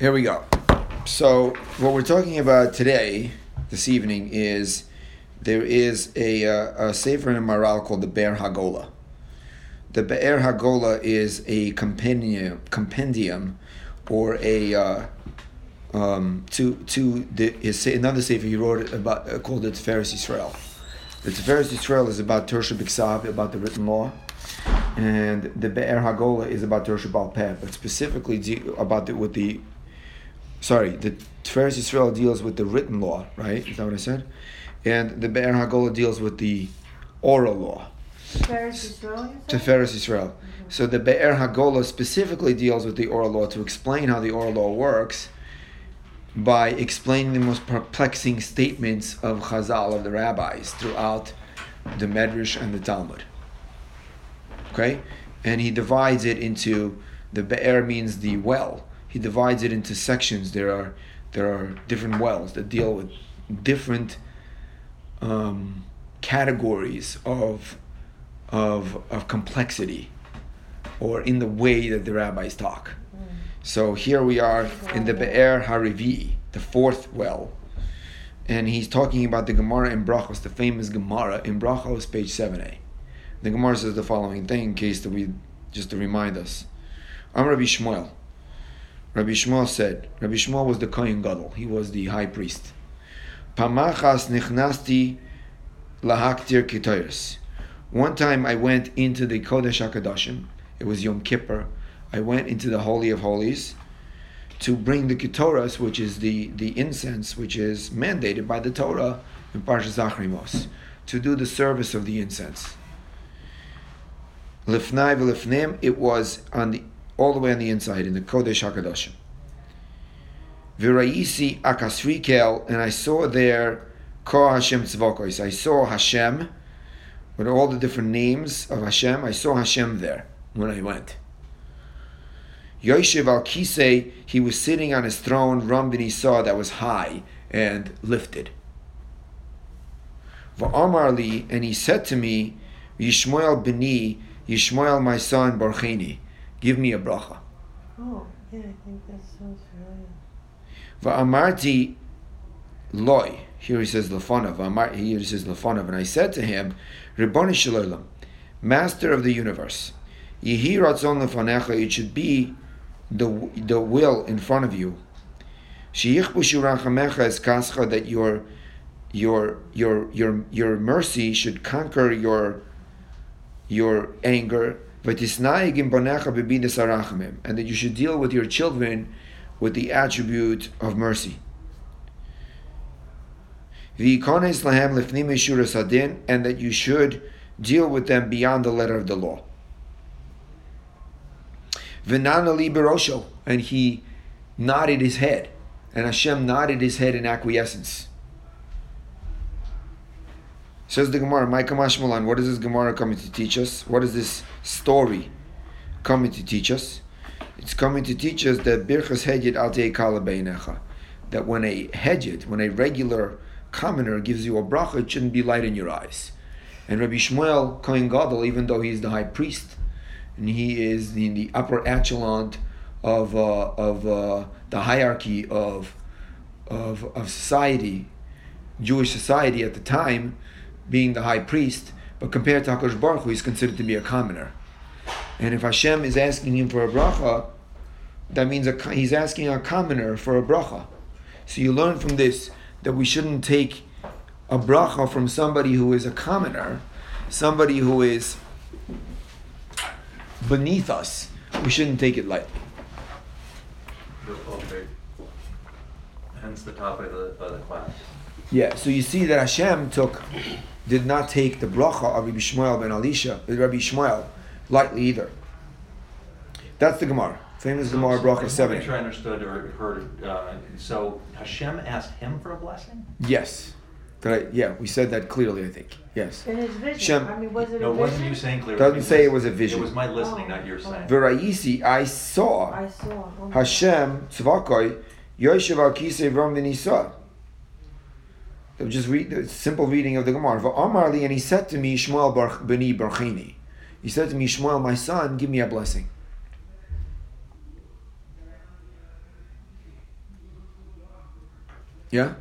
Here we go. So, what we're talking about today, this evening, is there is a, uh, a sefer in Maharal called the Be'er Hagola. The Be'er Hagola is a compendium, compendium or a uh, um, to to the his, another sefer he wrote about uh, called the Tiferes Israel. The Tiferes Israel is about Tersha B'Ksav, about the written law, and the Be'er Hagola is about Tersha Bal Peh, but specifically about the, with the sorry, the Tiferes Israel deals with the written law, right? Is that what I said? And the Be'er Hagola deals with the oral law. Tiferes Israel. you said? Tiferes Israel. Mm-hmm. So the Be'er Hagola specifically deals with the oral law to explain how the oral law works by explaining the most perplexing statements of Chazal of the rabbis throughout the Medrash and the Talmud. Okay, and he divides it into the Be'er means the well. He divides it into sections. There are there are different wells that deal with different um, categories of of of complexity or in the way that the rabbis talk. So here we are in the Be'er Harivi, the fourth well. And he's talking about the Gemara in Brachos, the famous Gemara in Brachos, page 7a. The Gemara says the following thing, in case that we, just to remind us. I'm Rabbi Shmuel. Rabbi Shmuel said, Rabbi Shmuel was the Kohen Gadol, he was the high priest. Pamachas nichnasti lahaktir kitoiris. One time I went into the Kodesh HaKadoshim, it was Yom Kippur, I went into the Holy of Holies to bring the Ketoras, which is the, the incense, which is mandated by the Torah in Parshas Acharei Mos, to do the service of the incense. Lifnai v'lifnim, it was on the all the way on the inside in the Kodesh Hakadoshim. V'rayisi Akasriel, and I saw there Ko Hashem Tzvokos. I saw Hashem with all the different names of Hashem. I saw Hashem there when I went. Yoshev al Kisei, he was sitting on his throne, Ram bin saw that was high and lifted. Va'amar li, and he said to me, Yishmael bini, Yishmael my son, Barcheni, give me a bracha. Oh, yeah, I think that sounds familiar. Va'amarti loy, here he says Va'amar- here he says lafanav, and I said to him, Ribbon Shalom, Master of the universe, Yehi ratzon lefanecha, it should be the the will in front of you. Sheyichbushu rachamecha es kascha that your your your your your mercy should conquer your your anger. And that you should deal with your children with the attribute of mercy. And that you should deal with them beyond the letter of the law. And he nodded his head, and Hashem nodded his head in acquiescence. Says the Gemara, my Kamash Malan, what is this Gemara coming to teach us? What is this story coming to teach us? It's coming to teach us that Birchas Hedyot al Kala Beinecha. That when a Hedyot, when a regular commoner gives you a bracha, it shouldn't be light in your eyes. And Rabbi Shmuel Kohen Gadol, even though he's the high priest, and he is in the upper echelon of uh, of uh, the hierarchy of, of of society, Jewish society at the time, being the high priest. But compared to Hakadosh Baruch Hu, he's considered to be a commoner. And if Hashem is asking him for a bracha, that means a, he's asking a commoner for a bracha. So you learn from this that we shouldn't take a bracha from somebody who is a commoner, somebody who is beneath us. We shouldn't take it lightly. Hence the topic of the, of the class. Yeah, so you see that Hashem took, did not take the bracha of Rabbi Shmuel ben Elisha, Rabbi Shmuel, lightly either. That's the Gemara. Famous Gemara I bracha want to seven. make sure I understood or heard. Uh, so Hashem asked him for a blessing. Yes. Did I, yeah, we said that clearly. I think. Yes. In his vision. Shem- I mean, was it No, a it wasn't you saying clearly. Doesn't say it was a vision. It was my listening, Oh, not your saying. V'rayisi, I saw I saw. oh. Hashem tzvakoi yoshev al kisei v'ram v'nisa. Just read the simple reading of the Gemara. V'amar li, and he said to me, Shmuel bar, beni barchini. He said to me, Shmuel, my son, give me a blessing. Yeah?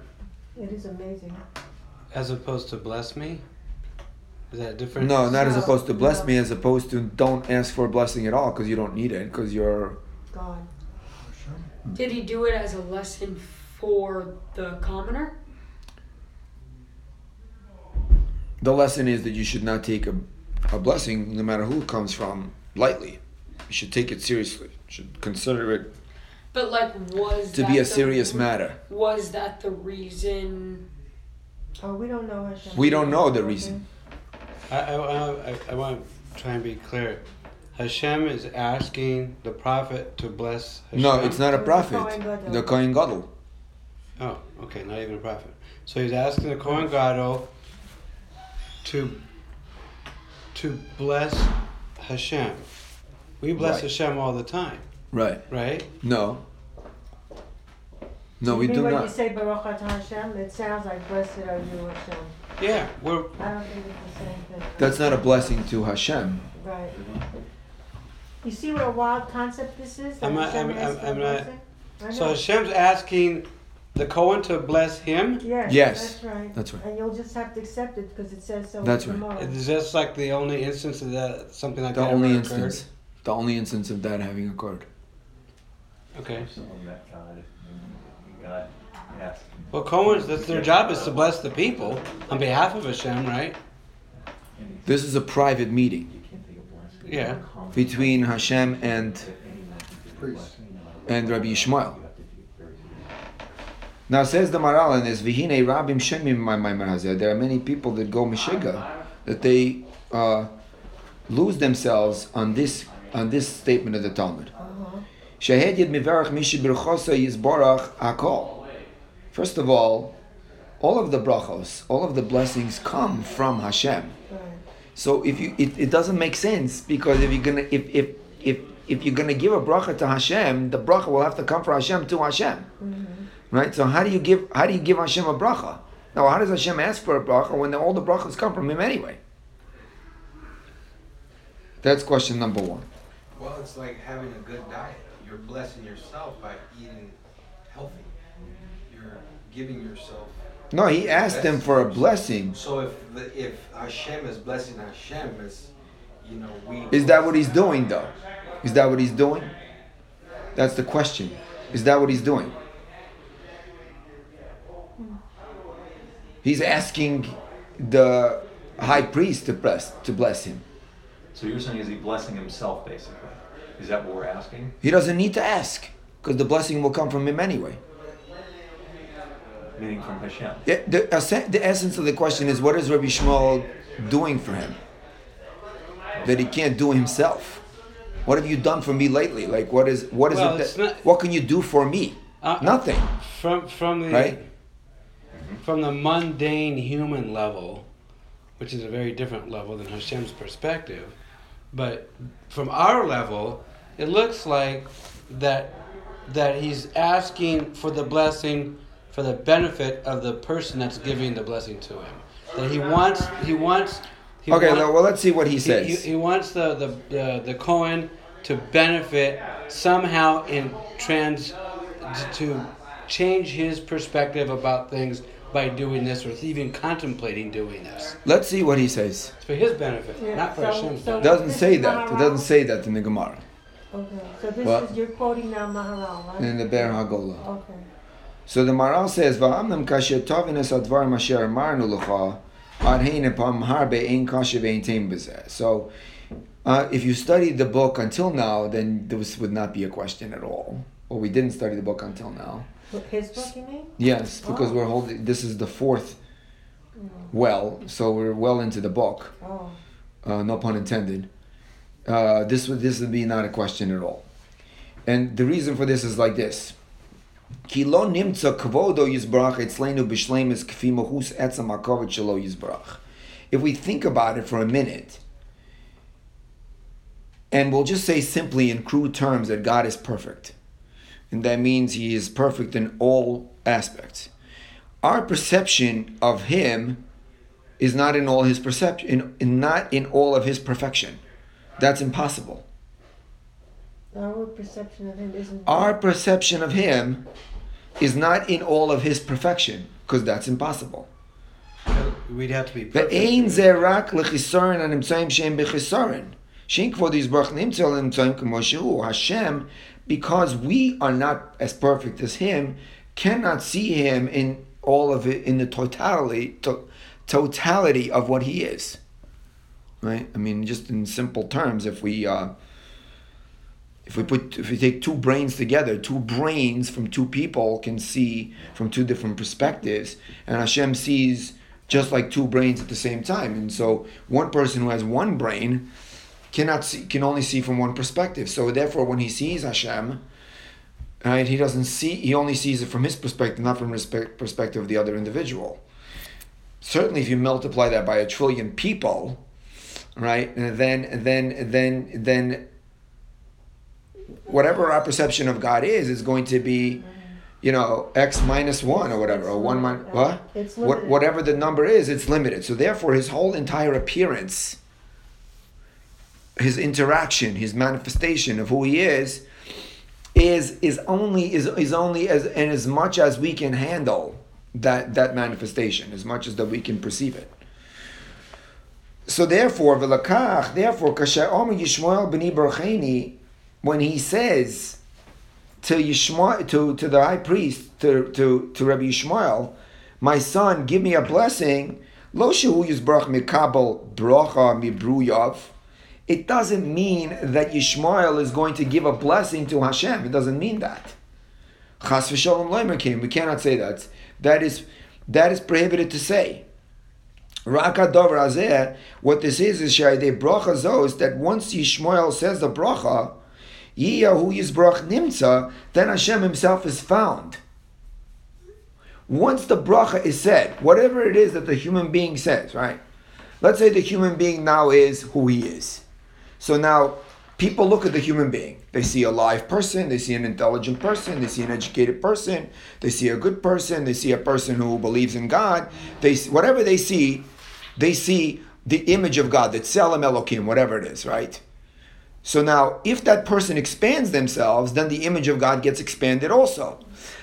It is amazing. As opposed to bless me? Is that different? No, not as opposed to bless no. me, as opposed to don't ask for a blessing at all because you don't need it because you're. God. Did he do it as a lesson for the commoner? The lesson is that you should not take a, a blessing, no matter who it comes from, lightly. You should take it seriously. You should consider it But like, was to that be a the- serious matter. Was that the reason? Oh, we don't know Hashem. We don't know the reason. I, I, I, I want to try and be clear. Hashem is asking the prophet to bless Hashem. No, it's not a prophet. The Kohen Gadol. Oh, okay, not even a prophet. So he's asking the Kohen Gadol to to bless Hashem. We bless Right. Hashem all the time, Right. right? No. No, we you do mean when you say Baruch Atah Hashem, it sounds like blessed are you Hashem. Yeah, we're I don't think it's the same thing. That's not a blessing to Hashem. Right. You see what a wild concept this is? That I'm not- I'm- I'm- I'm not- so know. Hashem's asking the Kohen to bless him. Yes, Yes, that's right. that's right. And you'll just have to accept it because it says so. That's in right. Gemara. Is this like the only instance of that something like The that only ever instance. The only instance of that having occurred. occurred? Okay. Someone met God, and God Well, Cohen's that's their job is to bless the people on behalf of Hashem, right? This is a private meeting You can't take a blessing. Yeah. between Hashem and and Rabbi Yishmael. Now says the Maharal in this Vihine Rabim Shemim my There are many people that go Meshiga that they uh, lose themselves on this on this statement of the Talmud. Uh-huh. Shahed Yid Mivarach Mishi Berchosa Yizborach Akol. First of all, all of the brachos, all of the blessings come from Hashem. So if you, it, it doesn't make sense because if you're gonna, if if if if you're gonna give a bracha to Hashem, the bracha will have to come from Hashem to Hashem, Mm-hmm. Right? So how do you give, how do you give Hashem a bracha? Now, how does Hashem ask for a bracha when all the brachas come from Him anyway? That's question number one. Well, it's like having a good diet. You're blessing yourself by eating healthy. You're giving yourself. No, He asked them for a blessing. So if the, if Hashem is blessing Hashem, is you know we. Is that what He's doing, though? Is that what He's doing? That's the question. Is that what He's doing? He's asking the high priest to bless to bless him. So you're saying is he blessing himself basically? Is that what we're asking? He doesn't need to ask because the blessing will come from him anyway. Meaning from Hashem. The, the, esse- the essence of the question is what is Rabbi Shmuel doing for him that he can't do himself? What have you done for me lately? Like what is what is Well, it that, not- what can you do for me? Uh, Nothing, From from the right? Mm-hmm. from the mundane human level, which is a very different level than Hashem's perspective, but from our level, it looks like that that he's asking for the blessing for the benefit of the person that's giving the blessing to him. That he wants he wants he Okay, now, well let's see what he he, says. he, he wants the the the, the Cohen to benefit somehow in trans to change his perspective about things by doing this or even contemplating doing this. Let's see what he says. It's for his benefit, Yeah, not for so- Hashem's so- It benefit. doesn't say that. It doesn't say that in the Gemara Okay. So this What? is you're quoting now Maharal, right? in the Ber Hagola. Okay. So the Maharal says, "Va'amnam kasher tovin advar masher marnu lecha, ad hein epam harbe ein kasher ve'ein teim bezeh." So, uh, if you studied the book until now, then this would not be a question at all. Well, we didn't study the book until now. His book, you mean? Yes, because Oh. we're holding. This is the fourth Mm. well, so we're well into the book. Oh. Uh, no pun intended. Uh, this would this would be not a question at all. And the reason for this is like this. Ki lo nimtza kvodo yizbrach etzleinu b'shleimus kfi mohus etzam hakovet shelo yizbrach. If we think about it for a minute, and we'll just say simply in crude terms that God is perfect, and that means He is perfect in all aspects. Our perception of Him is not in all His perception, in, in not in all of His perfection. That's impossible. Our perception of him isn't. Our perception of Him is not in all of his perfection, because that's impossible. We'd have to be perfect. ואין זה רק לחיסרון הנמצאים שהם בחיסרון. שאם כבוד יזבח נמצא לנמצאים כמו שהוא, Hashem, because we are not as perfect as him, cannot see him in all of it, in the totality, to, totality of what he is. Right? I mean, just in simple terms, if we, uh, if we put, if we take two brains together, two brains from two people can see from two different perspectives, and Hashem sees just like two brains at the same time. And so one person who has one brain cannot see, can only see from one perspective. So therefore, when he sees Hashem, right, he doesn't see. He only sees it from his perspective, not from respect, perspective of the other individual. Certainly, if you multiply that by a trillion people, right, and then then then then whatever our perception of God is is going to be you know, x minus one or whatever, It's or one minus what? What? Whatever the number is, it's limited. So therefore, his whole entire appearance, his interaction, his manifestation of who he is, is is only is is only as and as much as we can handle that that manifestation, as much as that we can perceive it. So therefore, v'lakach, therefore, kasher omer Yishmael b'ni Barcheni, when he says to Yishmael, to, to the high priest, to, to, to Rabbi Yishmael, my son, give me a blessing. Lo shehu yizbrach mikabel bracha mibruyav. It doesn't mean that Yishmael is going to give a blessing to Hashem. It doesn't mean that. Chas v'shalom came. We cannot say that. That is that is prohibited to say. Raka dover What this is is shayde bracha zos that once Yishmael says the bracha, Yiyahu Yisbrach Nimtza, then Hashem Himself is found. Once the bracha is said, whatever it is that the human being says, right? Let's say the human being now is who he is. So now people look at the human being. They see a live person, they see an intelligent person, they see an educated person, they see a good person, they see a person who believes in God. They whatever they see, they see the image of God, the Tselem Elokim, whatever it is, right? So now, if that person expands themselves, then the image of God gets expanded also.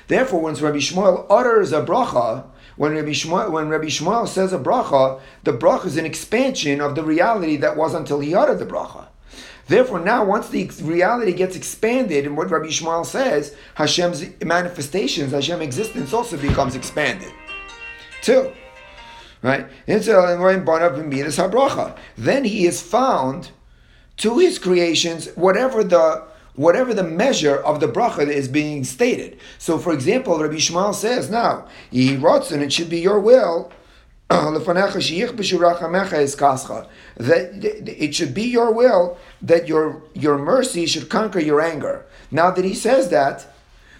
Therefore, when Rabbi Shmuel utters a bracha, when Rabbi Shmuel, when Rabbi Shmuel says a bracha, the bracha is an expansion of the reality that was until he uttered the bracha. Therefore, now once the reality gets expanded, and what Rabbi Shmuel says, Hashem's manifestations, Hashem's existence also becomes expanded. Too. Right? Then he is found to his creations whatever the whatever the measure of the bracha is being stated. So, for example, Rabbi Shmuel says, "Now, ye rotzen, it should be your will." That it should be your will that your your mercy should conquer your anger. Now that he says that,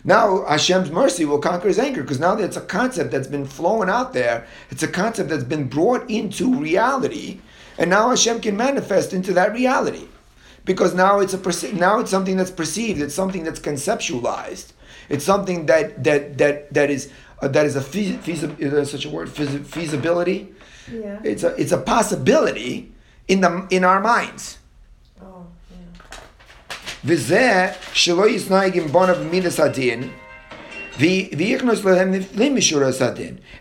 now Hashem's mercy will conquer his anger because now that it's a concept that's been flowing out there, it's a concept that's been brought into reality, and now Hashem can manifest into that reality because now it's a perce- now it's something that's perceived. It's something that's conceptualized. It's something that that that that is uh, that is a fe- feasi- uh, such a word Feas- feasibility. Yeah. It's a it's a possibility in the in our minds. Oh, yeah.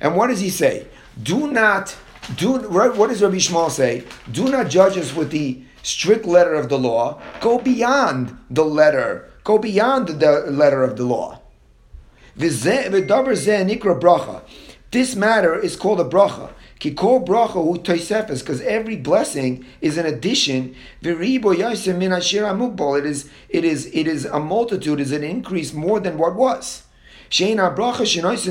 And what does he say? Do not do. What does Rabbi Shmuel say? Do not judge us with the strict letter of the law, go beyond the letter, go beyond the letter of the law. This matter is called a bracha. Bracha because every blessing is an addition. Min. It is, it is, it is a multitude, is an increase more than what was. Shein bracha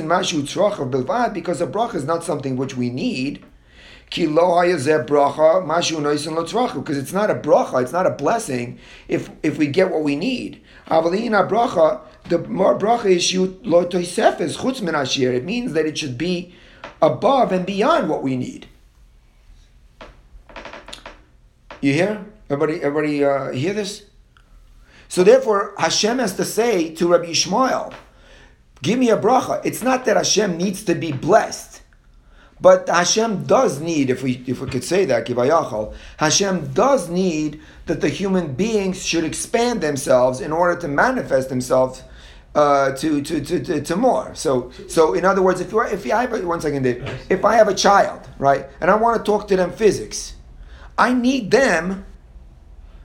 mashu because a bracha is not something which we need. Ki lo bracha mashu noisin lo tzrachav, because it's not a bracha, it's not a blessing if if we get what we need. Bracha, the more bracha is shu lo toisefes chutz min asher. It means that it should be above and beyond what we need. You hear? Everybody, everybody uh, hear this? So therefore, Hashem has to say to Rabbi Yishmael, give me a bracha. It's not that Hashem needs to be blessed. But Hashem does need, if we if we could say that, Kivayachal, Hashem does need that the human beings should expand themselves in order to manifest themselves uh, to, to, to, to, to more. So, so in other words, if you if I have a, one second, Dave, if I have a child, right, and I want to talk to them physics, I need them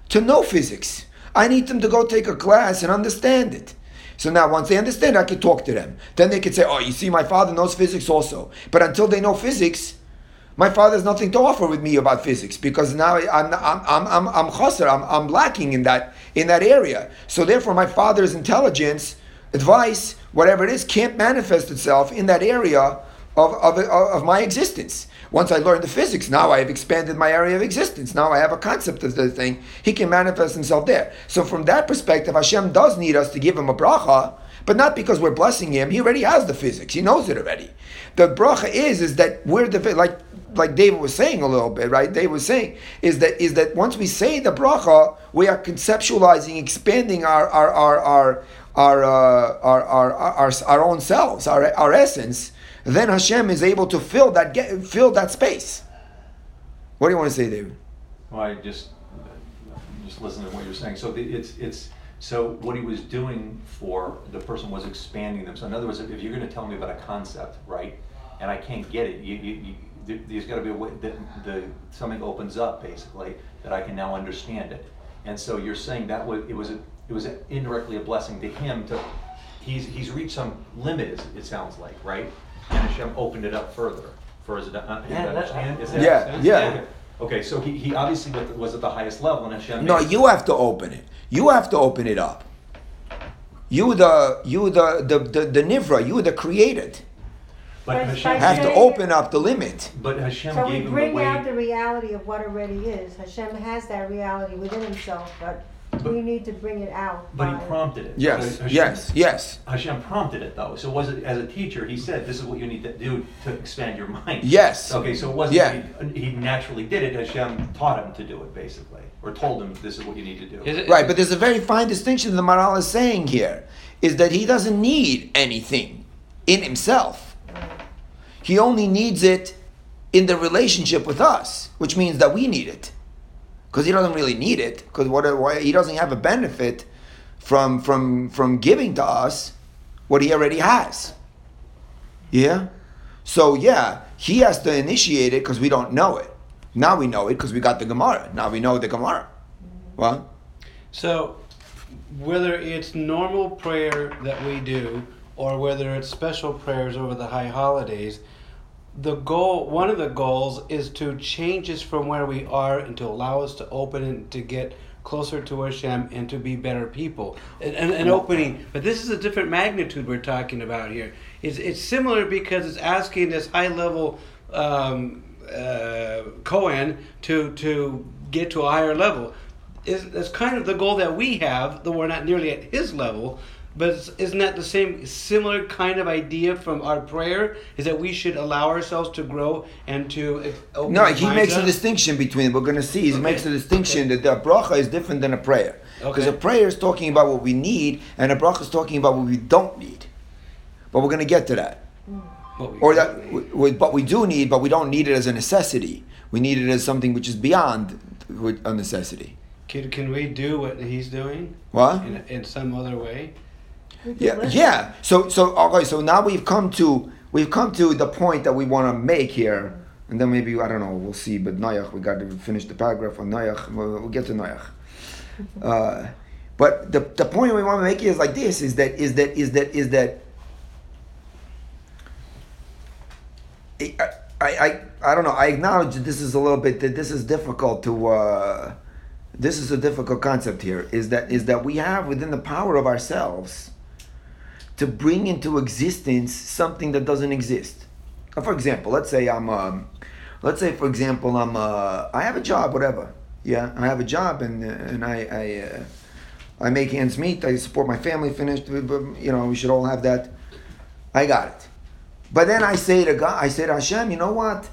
to know physics. I need them to go take a class and understand it. So now, once they understand, I can talk to them. Then they can say, "Oh, you see, my father knows physics also." But until they know physics, my father has nothing to offer with me about physics because now I'm I'm I'm I'm, I'm chaser, I'm, I'm lacking in that in that area. So therefore, my father's intelligence, advice, whatever it is, can't manifest itself in that area of, of, of my existence. Once I learned the physics, now I have expanded my area of existence. Now I have a concept of the thing. He can manifest himself there. So from that perspective, Hashem does need us to give him a bracha, but not because we're blessing him. He already has the physics. He knows it already. The bracha is is that we're the like like David was saying a little bit, right? David was saying is that is that once we say the bracha, we are conceptualizing, expanding our our our our our uh, our, our, our, our own selves, our our essence then Hashem is able to fill that get, fill that space. What do you want to say, David? Well, I just just listen to what you're saying. So it's it's so what he was doing for the person was expanding them. So in other words, if you're going to tell me about a concept, right, and I can't get it, you, you, you there- there's got to be a way that the something opens up basically that I can now understand it. And so you're saying that was it was a, it was indirectly a blessing to him to he's he's reached some limit. It sounds like right, and Hashem opened it up further for his uh, him Yeah, to understand. Is that Yeah, sense? yeah. Okay. Okay, so he, he obviously was- was at the highest level, and Hashem. No, made- you have to open it. You have to open it up. You the you the the the, the nivra. You the created. But Hashem, by Have to open up the limit. but Hashem So we gave him the bring out the reality of what already is. Hashem has that reality within himself, but But- we need to bring it out. But he prompted it. Yes, So Hashem- yes, yes, Hashem prompted it though. So was it as a teacher? He said, "This is what you need to do to expand your mind." yes. Okay, so it wasn't Yeah. he, he naturally did it. Hashem taught him to do it, basically, or told him this is what you need to do. Is it- Right, but there's a very fine distinction the Maharal is saying here, is that he doesn't need anything in himself. He only needs it in the relationship with us, which means that we need it. Because he doesn't really need it, because what, why, he doesn't have a benefit from, from, from giving to us what he already has. Yeah? So, yeah, he has to initiate it because we don't know it. Now we know it because we got the Gemara. Now we know the Gemara. Well, So, whether it's normal prayer that we do or whether it's special prayers over the high holidays, the goal, one of the goals, is to change us from where we are and to allow us to open and to get closer to Hashem and to be better people. And, and, and opening, but this is a different magnitude we're talking about here. It's, it's similar because it's asking this high level um, uh, Cohen to to get to a higher level. Is that's kind of the goal that we have, though we're not nearly at his level. But isn't that the same similar kind of idea from our prayer? Is that we should allow ourselves to grow and to open no, he makes a distinction between. We're going to see. He Okay. makes a distinction that the bracha is different than a prayer because Okay. a prayer is talking about what we need, and a bracha is talking about what we don't need. But we're going to get to that. Hmm. We- Or that, w- w- but we do need, but we don't need it as a necessity. We need it as something which is beyond a necessity. Can, can we do what he's doing What? in, in some other way? Yeah, yeah. So, so okay. So now we've come to we've come to the point that we want to make here, and then maybe I don't know. We'll see. But Noach, we got to finish the paragraph on Noach. We'll, we'll get to Noach. Uh, but the, the point we want to make is like this: is that is that is that is that I, I, I, I don't know. I acknowledge that this is a little bit that this is difficult to. Uh, this is a difficult concept here. Is that is that we have within the power of ourselves to bring into existence something that doesn't exist. Uh, For example, let's say I'm. Um, let's say, for example, I'm. Uh, I have a job, whatever. Yeah, I have a job, and uh, and I. I uh, I make ends meet. I support my family. Finished. You know, we should all have that. I got it. But then I say to God, I say to Hashem, you know what?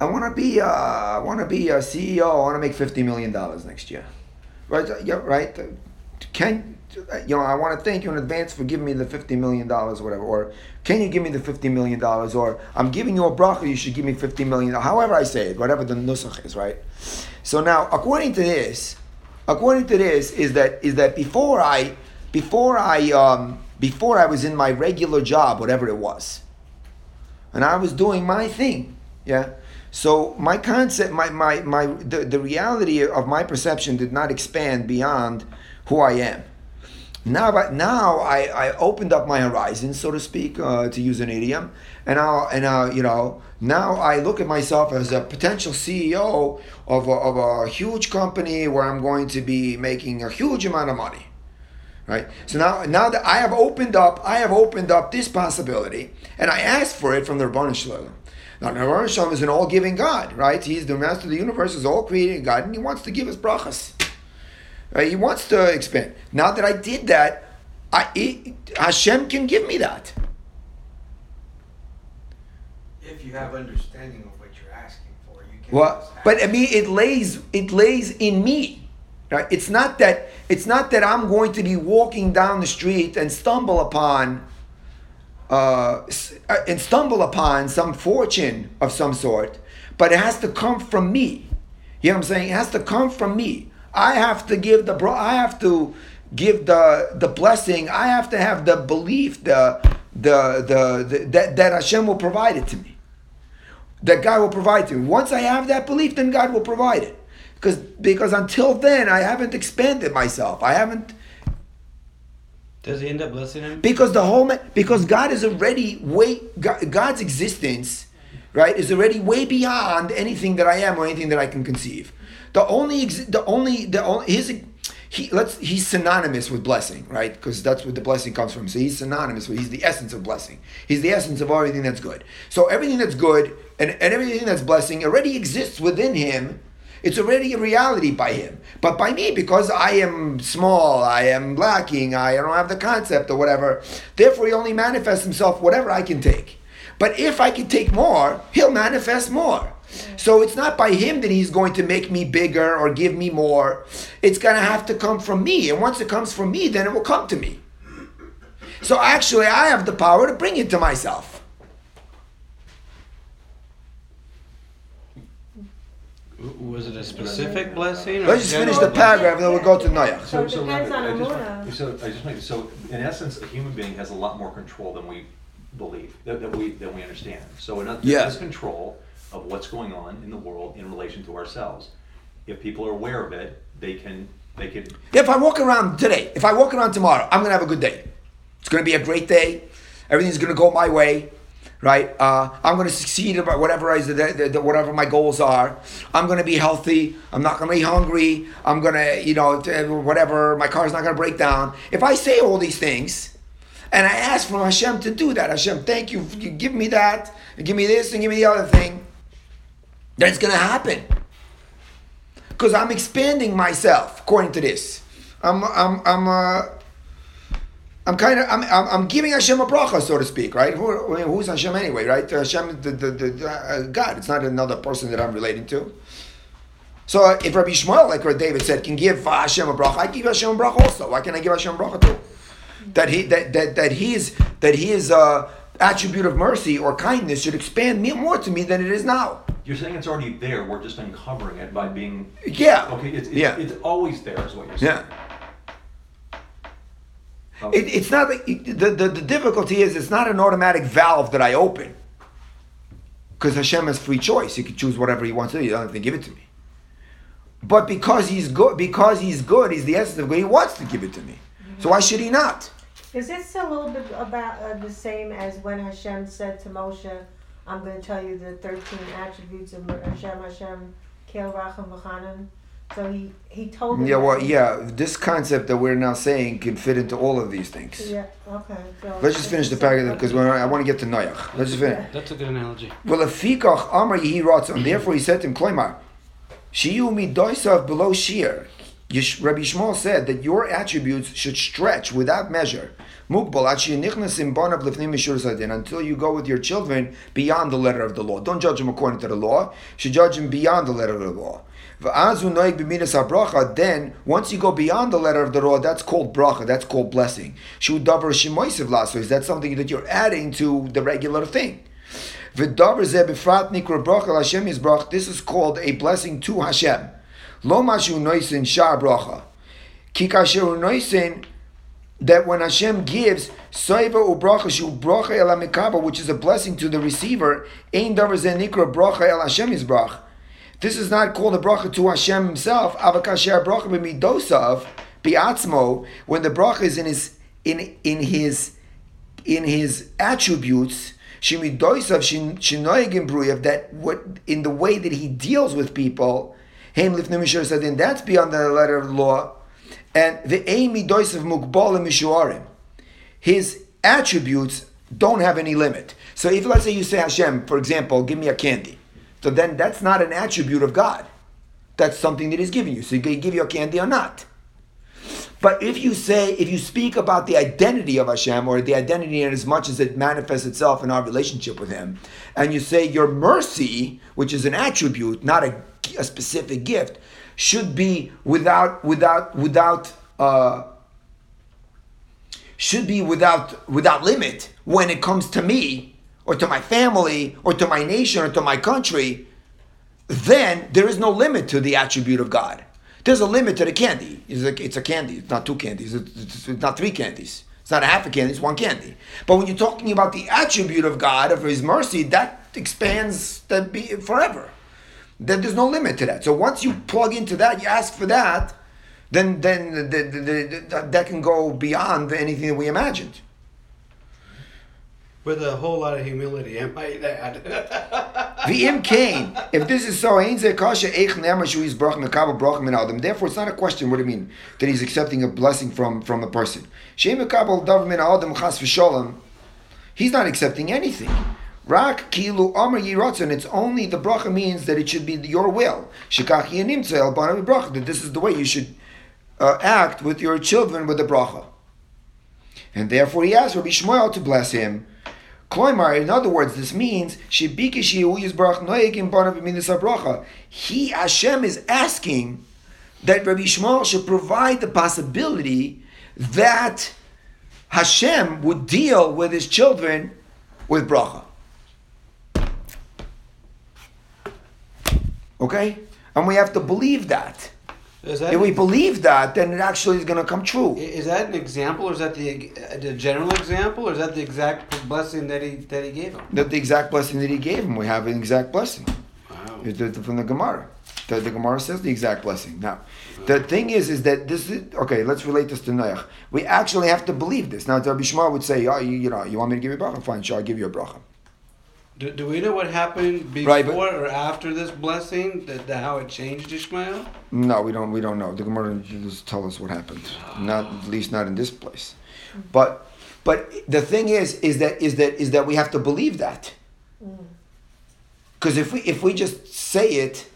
I want to be, uh, I want to be a CEO. I want to make fifty million dollars next year, right? Yeah, right. Can you know? I want to thank you in advance for giving me the fifty million dollars, whatever. Or can you give me the fifty million dollars? Or I'm giving you a bracha. You should give me fifty million. However I say it, whatever the nusach is, right? So now, according to this, according to this, is that is that before I, before I, um, before I was in my regular job, whatever it was. And I was doing my thing. Yeah. So my concept, my, my, my the, the reality of my perception did not expand beyond who I am. Now, but now I, I opened up my horizons, so to speak, uh, to use an idiom, and now and uh, you know now I look at myself as a potential CEO of a, of a huge company where I'm going to be making a huge amount of money, right? So now now that I have opened up, I have opened up this possibility, and I asked for it from the Rebbeinu Shalom. Now, the Shalom is an all-giving God, right? He's the master of the universe, is all creating God, and He wants to give us brachas. Right? He wants to expand. Now that I did that, I, it, Hashem can give me that. If you have understanding of what you're asking for, you can. Well, but I mean, it lays it lays in me. Right? It's not that it's not that I'm going to be walking down the street and stumble upon uh, uh, and stumble upon some fortune of some sort, but it has to come from me. You know what I'm saying? It has to come from me. I have to give the bro. I have to give the the blessing. I have to have the belief, the the the, the that that Hashem will provide it to me that God will provide to me. Once I have that belief, then God will provide it. Because because until then I haven't expanded myself. I haven't Does he end up blessing him? because the whole ma- because God is already way God, God's existence, right, is already way beyond anything that I am or anything that I can conceive. The only the only the only his he let's he's synonymous with blessing, right? Because that's where the blessing comes from. So he's synonymous with he's the essence of blessing. He's the essence of everything that's good. So everything that's good and, and everything that's blessing already exists within him. It's already a reality by him. But by me, because I am small, I am lacking, I don't have the concept or whatever, therefore he only manifests himself whatever I can take. But if I can take more, he'll manifest more. So it's not by him that he's going to make me bigger or give me more. It's going to have to come from me. And once it comes from me, then it will come to me. So actually, I have the power to bring it to myself. Was it a specific blessing? or Let's just finish the paragraph and then we'll go to Noach. So it depends on I just want- So, I just make, so in essence, a human being has a lot more control than we believe, that, that we, than we understand. So in other, Yeah. there's control of what's going on in the world in relation to ourselves. If people are aware of it, they can, they can, If I walk around today, if I walk around tomorrow, I'm gonna have a good day. It's gonna be a great day. Everything's gonna go my way, right? Uh, I'm gonna succeed about whatever is the, the, the, whatever my goals are. I'm gonna be healthy. I'm not gonna be hungry. I'm gonna, you know, whatever. My car's not gonna break down. If I say all these things, and I ask from Hashem to do that, Hashem, thank you. You give me that, give me this, and give me the other thing. Then it's gonna happen because I'm expanding myself according to this. I'm I'm I'm uh, I'm kind of I'm, I'm giving Hashem a bracha, so to speak, right? Who, I mean, who's Hashem anyway, right? Hashem, is the, the, the uh, God. It's not another person that I'm relating to. So uh, if Rabbi Shmuel, like what David said, can give uh, Hashem a bracha, I give Hashem a bracha also. Why can't I give Hashem a bracha too? That he that that that his that his uh, attribute of mercy or kindness should expand me more to me than it is now. You're saying it's already there, we're just uncovering it by being, Yeah. okay, it's, yeah. it's, it's always there is what you're saying. yeah. Okay. It, it's not the, the the difficulty is it's not an automatic valve that I open because Hashem has free choice. He can choose whatever he wants to. do. He doesn't have to give it to me. But because he's good, because he's good, he's the essence of good. He wants to give it to me. So why should he not? Is this a little bit about uh, the same as when Hashem said to Moshe, "I'm going to tell you the 13 attributes of Hashem, Hashem, Kel Racham V'chanan." So he he told him. Yeah, well, yeah. This concept that we're now saying can fit into all of these things. Yeah. Okay. So Let's just finish the paragraph because I want to get to Noach. Let's just finish. That's a good analogy. Well, Afikach Amar Yehi Ratzon. Therefore, he said to him, Kloimar, Shiyu midoisav below shear. Rabbi Shmuel said that your attributes should stretch without measure. Until you go with your children beyond the letter of the law. Don't judge them according to the law. You should judge them beyond the letter of the law. Then, once you go beyond the letter of the law, that's called bracha. That's called blessing. That's something that you're adding to the regular thing. This is called a blessing to Hashem. Lo mashu noisin shar bracha. Ki kasher noisin that when Hashem gives soiva ubracha shu bracha el which is a blessing to the receiver, ein davar zenikra bracha el Hashem izbrach. This is not called a bracha to Hashem Himself. Avakasher bracha b'midosav biatzmo. When the bracha is in his in in his in his attributes, shemidosav shinoyegim bruyev. That what in the way that he deals with people. Haim mishur sadin. That's beyond the letter of the law. And the Amy Doisav Mukbal Mishuarim. His attributes don't have any limit. So if let's say you say Hashem, for example, give me a candy. So then that's not an attribute of God. That's something that He's giving you. So He give you a candy or not. But if you say, if you speak about the identity of Hashem or the identity in as much as it manifests itself in our relationship with Him, and you say your mercy, which is an attribute, not a, a specific gift, should be without without without uh, should be without without limit when it comes to me or to my family or to my nation or to my country then there is no limit to the attribute of God. There's a limit to the candy. It's a, it's a candy. It's not two candies. It's, it's not three candies. It's not a half a candy. It's one candy. But when you're talking about the attribute of God, of His mercy, that expands that be forever. Then there's no limit to that. So once you plug into that, you ask for that, then then the, the, the, that can go beyond anything that we imagined. With a whole lot of humility, I might add. V'im kain. If this is so, ze kasha eich yizbrach mekabel brach min adam. Therefore, it's not a question. What do you mean that he's accepting a blessing from from a person? Shem mekabel dav min adam chas v'sholem. He's not accepting anything. Rak kilu amar yiratzon. It's only the bracha means that it should be your will. Shekach yanimtza el bracha. That this is the way you should uh, act with your children with the bracha. And therefore, he asked Rabbi Shmuel to bless him. Kloimar, in other words, this means He Hashem is asking that Rabbi Shmuel should provide the possibility that Hashem would deal with his children with bracha. Okay? And we have to believe that. Is that If we believe that, then it actually is going to come true. is that an example, or is that the the general example, or is that the exact blessing that he that he gave him? That the exact blessing that he gave him, we have an exact blessing. Wow. It's from the Gemara. The, the Gemara says the exact blessing. Now, the thing is, is that this is okay. Let's relate this to Noach. We actually have to believe this. Now, Rabbi Shmuel would say, "Oh, you, you know, you want me to give you a bracha? Fine, sure, I'll give you a bracha." Do, do we know what happened before Right, but- or after this blessing? That, that how it changed Ishmael? No, we don't. We don't know. The Gemara just tell us what happened. Not at least not in this place. But but the thing is, is that is that is that we have to believe that. Because if we if we just say it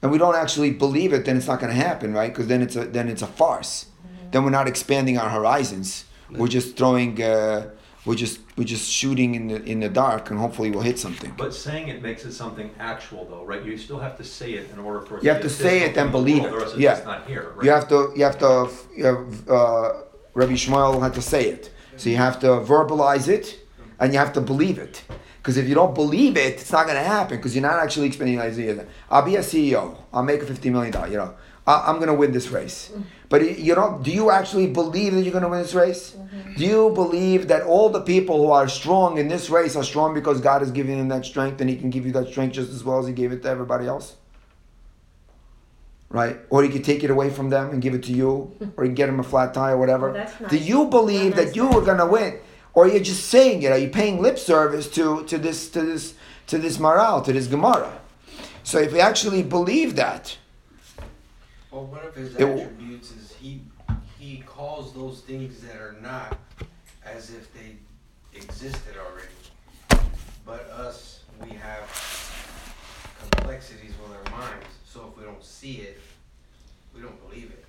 and we don't actually believe it, then it's not going to happen, right? Because then it's a then it's a farce. Then we're not expanding our horizons. We're just throwing. Uh, we're just we're just shooting in the in the dark, and hopefully we'll hit something. But saying it makes it something actual, though, right? You still have to say it in order for it You to have to say it and thing in the believe world, it. Or else it's Yeah. not here, right? You have to, you have to, you have, uh, Rabbi Shmuel had to say it. So you have to verbalize it, and you have to believe it. Because if you don't believe it, it's not going to happen. Because you're not actually expanding Isaiah. I'll be a CEO. I'll make a fifty million dollar. You know, I'm going to win this race. Mm-hmm. But you don't. Do you actually believe that you're going to win this race? Mm-hmm. Do you believe that all the people who are strong in this race are strong because God is giving them that strength, and He can give you that strength just as well as He gave it to everybody else? right? Or he could take it away from them and give it to you, or you get them a flat tire or whatever. Well, nice. Do you believe Well, that you were gonna win, or you're just saying it? Are you paying lip service to to this to this to this moral to this Gemara? So if we actually believe that, Well, one of his It w- attributes is he he calls those things that are not as if they existed already. But us, we have complexities with our minds. So if we don't see it, we don't believe it.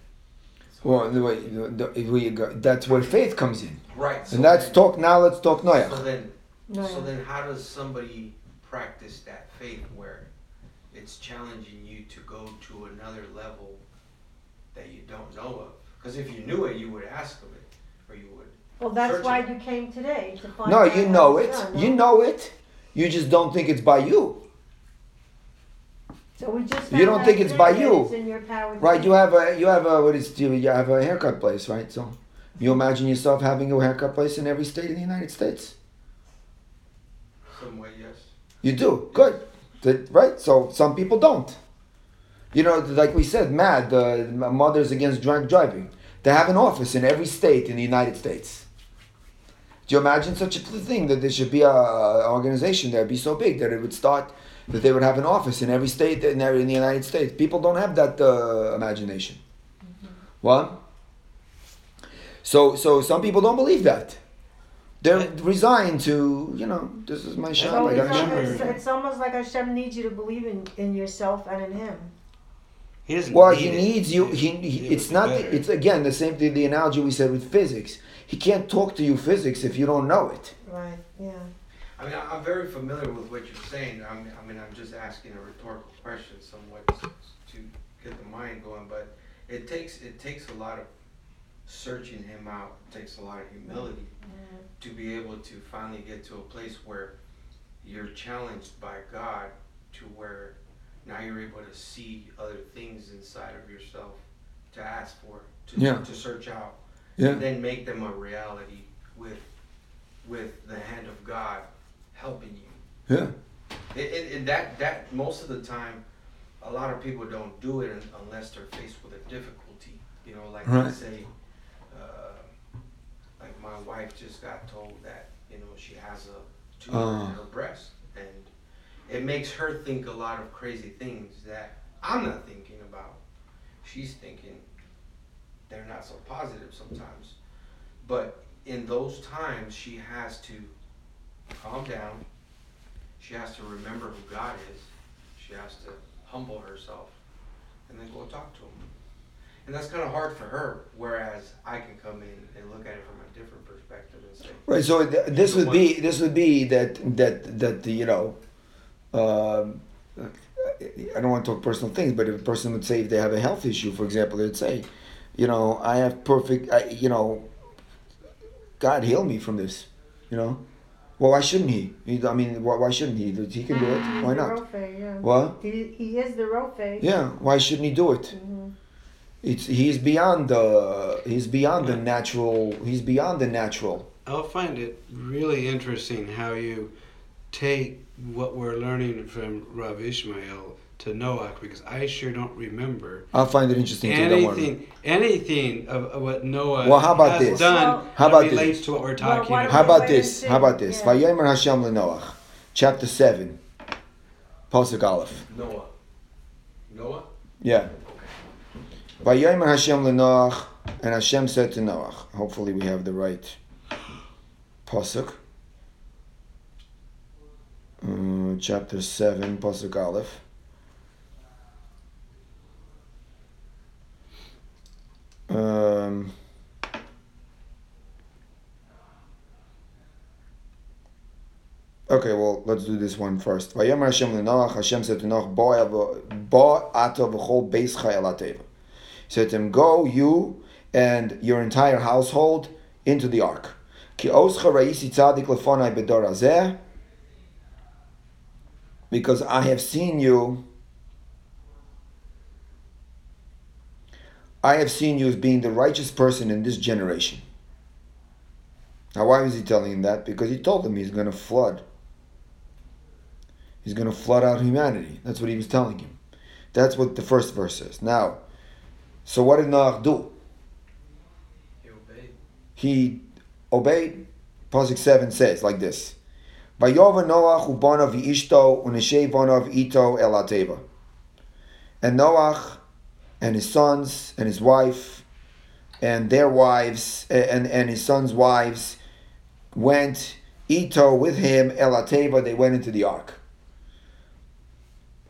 So- well, the way the, the, if we go, that's where faith comes in, right. So and that's then- talk now. Let's talk So Noach. then, No. so then, how does somebody practice that faith where it's challenging you to go to another level that you don't know of? Because if you knew it, you would ask of it, or you would. Well, that's Searching. why you came today to find No, out you know it. done, You no? know it. You just don't think it's by you, So we just. You don't think it's by you. It's in your power. right? You have a you have a what is you have a haircut place, right? So You imagine yourself having a haircut place in every state in the United States? Somewhat, yes. You do. Good. Right? So some people don't. You know, like we said, MADD, the Mothers Against Drunk Driving, they have an office in every state in the United States. Do you imagine such a thing that there should be a, a organization there be so big that it would start that they would have an office in every state in, every, in the United States? People don't have that uh, imagination. What? So, so some people don't believe that. They're resigned to, you know, this is my shop. It's, gotta al- shine. it's, it's almost like Hashem needs you to believe in, in yourself and in Him. He doesn't. Well, need he it. needs you. He, It he it's not. better. It's again the same thing. The analogy we said with physics. He can't talk to you physics if you don't know it. Right, yeah. I mean, I- I'm very familiar with what you're saying. I'm, I mean, I'm just asking a rhetorical question somewhat to to get the mind going, but it takes, it takes a lot of searching him out, it takes a lot of humility mm-hmm. to be able to finally get to a place where you're challenged by God to where now you're able to see other things inside of yourself to ask for, to, Yeah. to search out Yeah. and then make them a reality with with the hand of God helping you. Yeah. And, and, and that that most of the time, a lot of people don't do it unless they're faced with a difficulty. You know, like Right. let's say, uh, like my wife just got told that you know she has a tumor Oh. in her breast, and it makes her think a lot of crazy things that I'm not thinking about. She's thinking they're not so positive sometimes, but in those times she has to calm down. She has to remember who God is. She has to humble herself and then go talk to him. And that's kind of hard for her, whereas I can come in and look at it from a different perspective and say, Right. So th- this would be this would be that that that you know. Um, I don't want to talk personal things, but if a person would say if they have a health issue, for example, they'd say, you know, I have perfect, I, you know, God heal me from this, you know. Well, why shouldn't he? he I mean, why, why shouldn't he? He can do it. Why He's the not? Rophe, yeah. What? He, he is the Rophe. Yeah. Why shouldn't he do it? Mhm. It's he's beyond the he's beyond the natural. He's beyond the natural. I'll find it really interesting how you take what we're learning from Rav Ishmael to Noach because I sure don't remember I'll find it interesting. too, don't worry. anything anything of, of what Noah Well, how about has this? done Well- How that about this? relates to what we're talking why don't How about. about Wait and this? see. How about this? Yeah. Vayomer Hashem leNoach, chapter seven, pasuk Aleph. Noah. Noah? Yeah. Vayomer Hashem leNoach, and Hashem said to Noach. Hopefully, we have the right pasuk. Uh, chapter seven, pasuk Aleph. Um, Okay, well, let's do this one first. Vayomer Hashem leNoach, Hashem said to Noach, Bo ato v'chol beischa el hateva. He said to him, Go, you and your entire household, into the ark. Ki oscha ra'isi tzadik lefonai bedor hazeh, because I have seen you, I have seen you as being the righteous person in this generation. Now, why was he telling him that? Because he told him he's going to flood. He's going to flood out humanity. That's what he was telling him. That's what the first verse says. Now, so what did Noach do? He obeyed. He obeyed. Pasuk 7 says like this. Vayova Noach ubanav v'ishto u'neshay banav ito el ateva. And Noach and his sons and his wife and their wives and, and his sons' wives went ito with him el ateva. They went into the ark.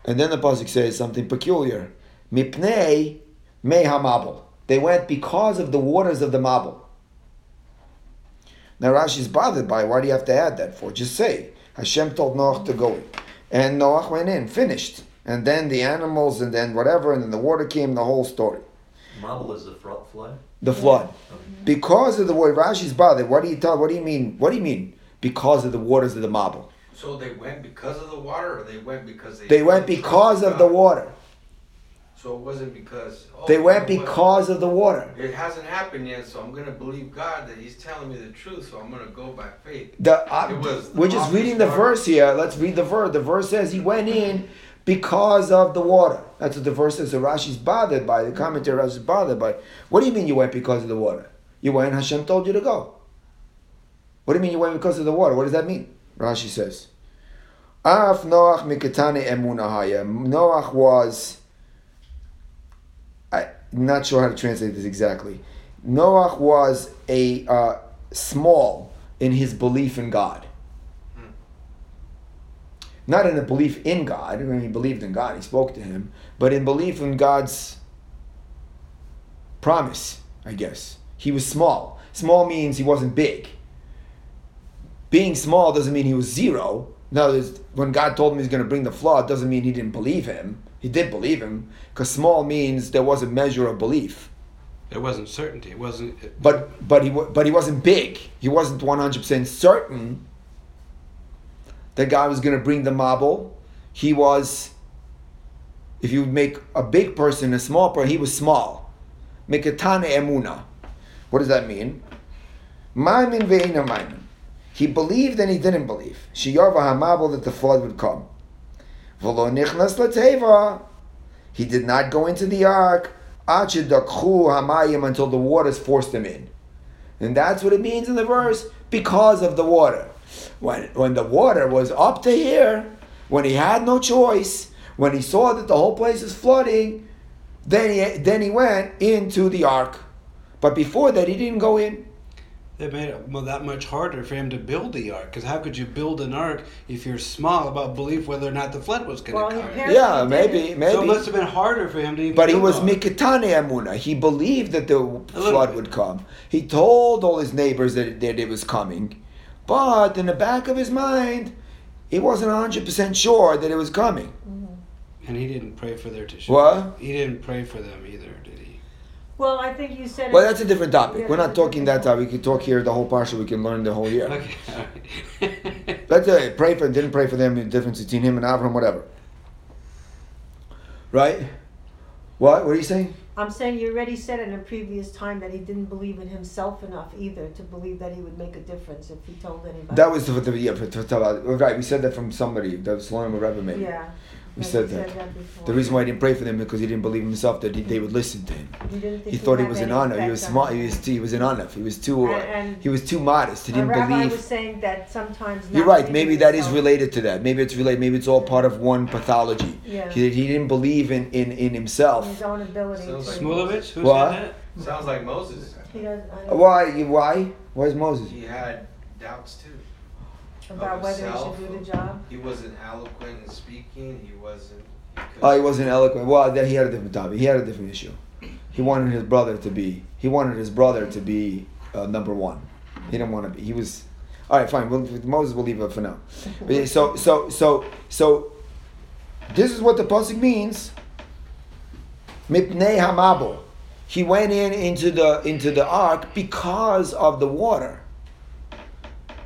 And then the pasuk says something peculiar. Mipnei me. They went because of the waters of the Mabul. Now Rashi's bothered by why do you have to add that for? Just say Hashem told Noach to go in, and Noach went in, finished, and then the animals, and then whatever, and then the water came. The whole story, Mabul is the flood. the flood, because of the word Rashi's bothered. What do you tell? What do you mean? What do you mean? Because of the waters of the Mabul. So they went because of the water, or they went because they. They went because of the water. So it wasn't because. Oh, They you went what? because of the water. It hasn't happened yet, so I'm gonna believe God that He's telling me the truth. So I'm gonna go by faith. The, uh, It was we're just reading the verse here. Let's read the verse. The verse says he went in because of the water. That's what the verse says. So Rashi's bothered by the commentary. Rashi's bothered by. What do you mean you went because of the water? You went. Hashem told you to go. What do you mean you went because of the water? What does that mean? Rashi says. Af Noach miketane emunahaya. Noach was. Not sure how to translate this exactly. Noach was a uh, small in his belief in God. Not in a belief in God. I mean, he believed in God. He spoke to him, but in belief in God's promise. I guess he was small. Small means he wasn't big. Being small doesn't mean he was zero. No, when God told him he's going to bring the flood, doesn't mean he didn't believe him. He did believe him because small means there was a measure of belief. It wasn't certainty. It wasn't. It, But but he but he wasn't big. He wasn't one hundred percent certain that God was going to bring the mabul. He was. If you make a big person a small person, he was small. Mekatane emuna. What does that mean? Maimin ve'ina maimin. He believed and he didn't believe. Shiyava hamabul that the flood would come. V'lo lateva. He did not go into the ark. Hamayim until the waters forced him in. And that's what it means in the verse, because of the water. When, when the water was up to here, when he had no choice, when he saw that the whole place is flooding, then he, then he went into the ark. But before that, he didn't go in. It made it well, that much harder for him to build the ark. Because how could you build an ark if you're small about belief whether or not the flood was going to he come? Yeah, maybe, maybe. So it must have been harder for him to even. But he was the ark. mikatane amuna. He believed that the flood bit. would come. He told all his neighbors that, that it was coming, but in the back of his mind, he wasn't hundred percent sure that it was coming. Mm-hmm. And he didn't pray for their tissue. What? He didn't pray for them either, did he? Well, I think you said. Well, that's a different topic. Yeah, We're not talking that topic. We could talk here the whole parsha. We can learn the whole year. Okay. all right. Let's uh, pray for didn't pray for them. The difference between him and Abraham, whatever. Right? What? What are you saying? I'm saying you already said in a previous time that he didn't believe in himself enough either to believe that he would make a difference if he told anybody. That was the, the yeah, right. We said that from somebody. That was Slonim Rebbe made. Yeah. We Yeah, said you that. before. The reason why he didn't pray for them because he didn't believe in himself that he, they would listen to him. He He thought he was an honor. He was smart. He him. was he was an honor. He was too uh, And- and- he was too modest. He didn't rabbi believe. was saying that sometimes. You're right. Maybe that is related to that. Maybe it's related. Maybe it's all part of one pathology. Yeah. He, he didn't believe in in, in in himself. his own ability. Sounds like Shmulevitz, who What? said that? Sounds like Moses. He doesn't- I don't- Why? Why? Why is Moses? He had doubts too. About whether he himself. should do the job. He wasn't eloquent in speaking. He wasn't. He Oh, he wasn't eloquent. Well, then he had a different topic. He had a different issue. He wanted his brother to be. He wanted his brother to be uh, number one. He didn't want to be. He was. All right, fine. We'll, Moses, we'll leave it for now. But yeah, So, so, so, so. This is what the pasuk means. Mipnei hamabul. He went in into the into the ark because of the water.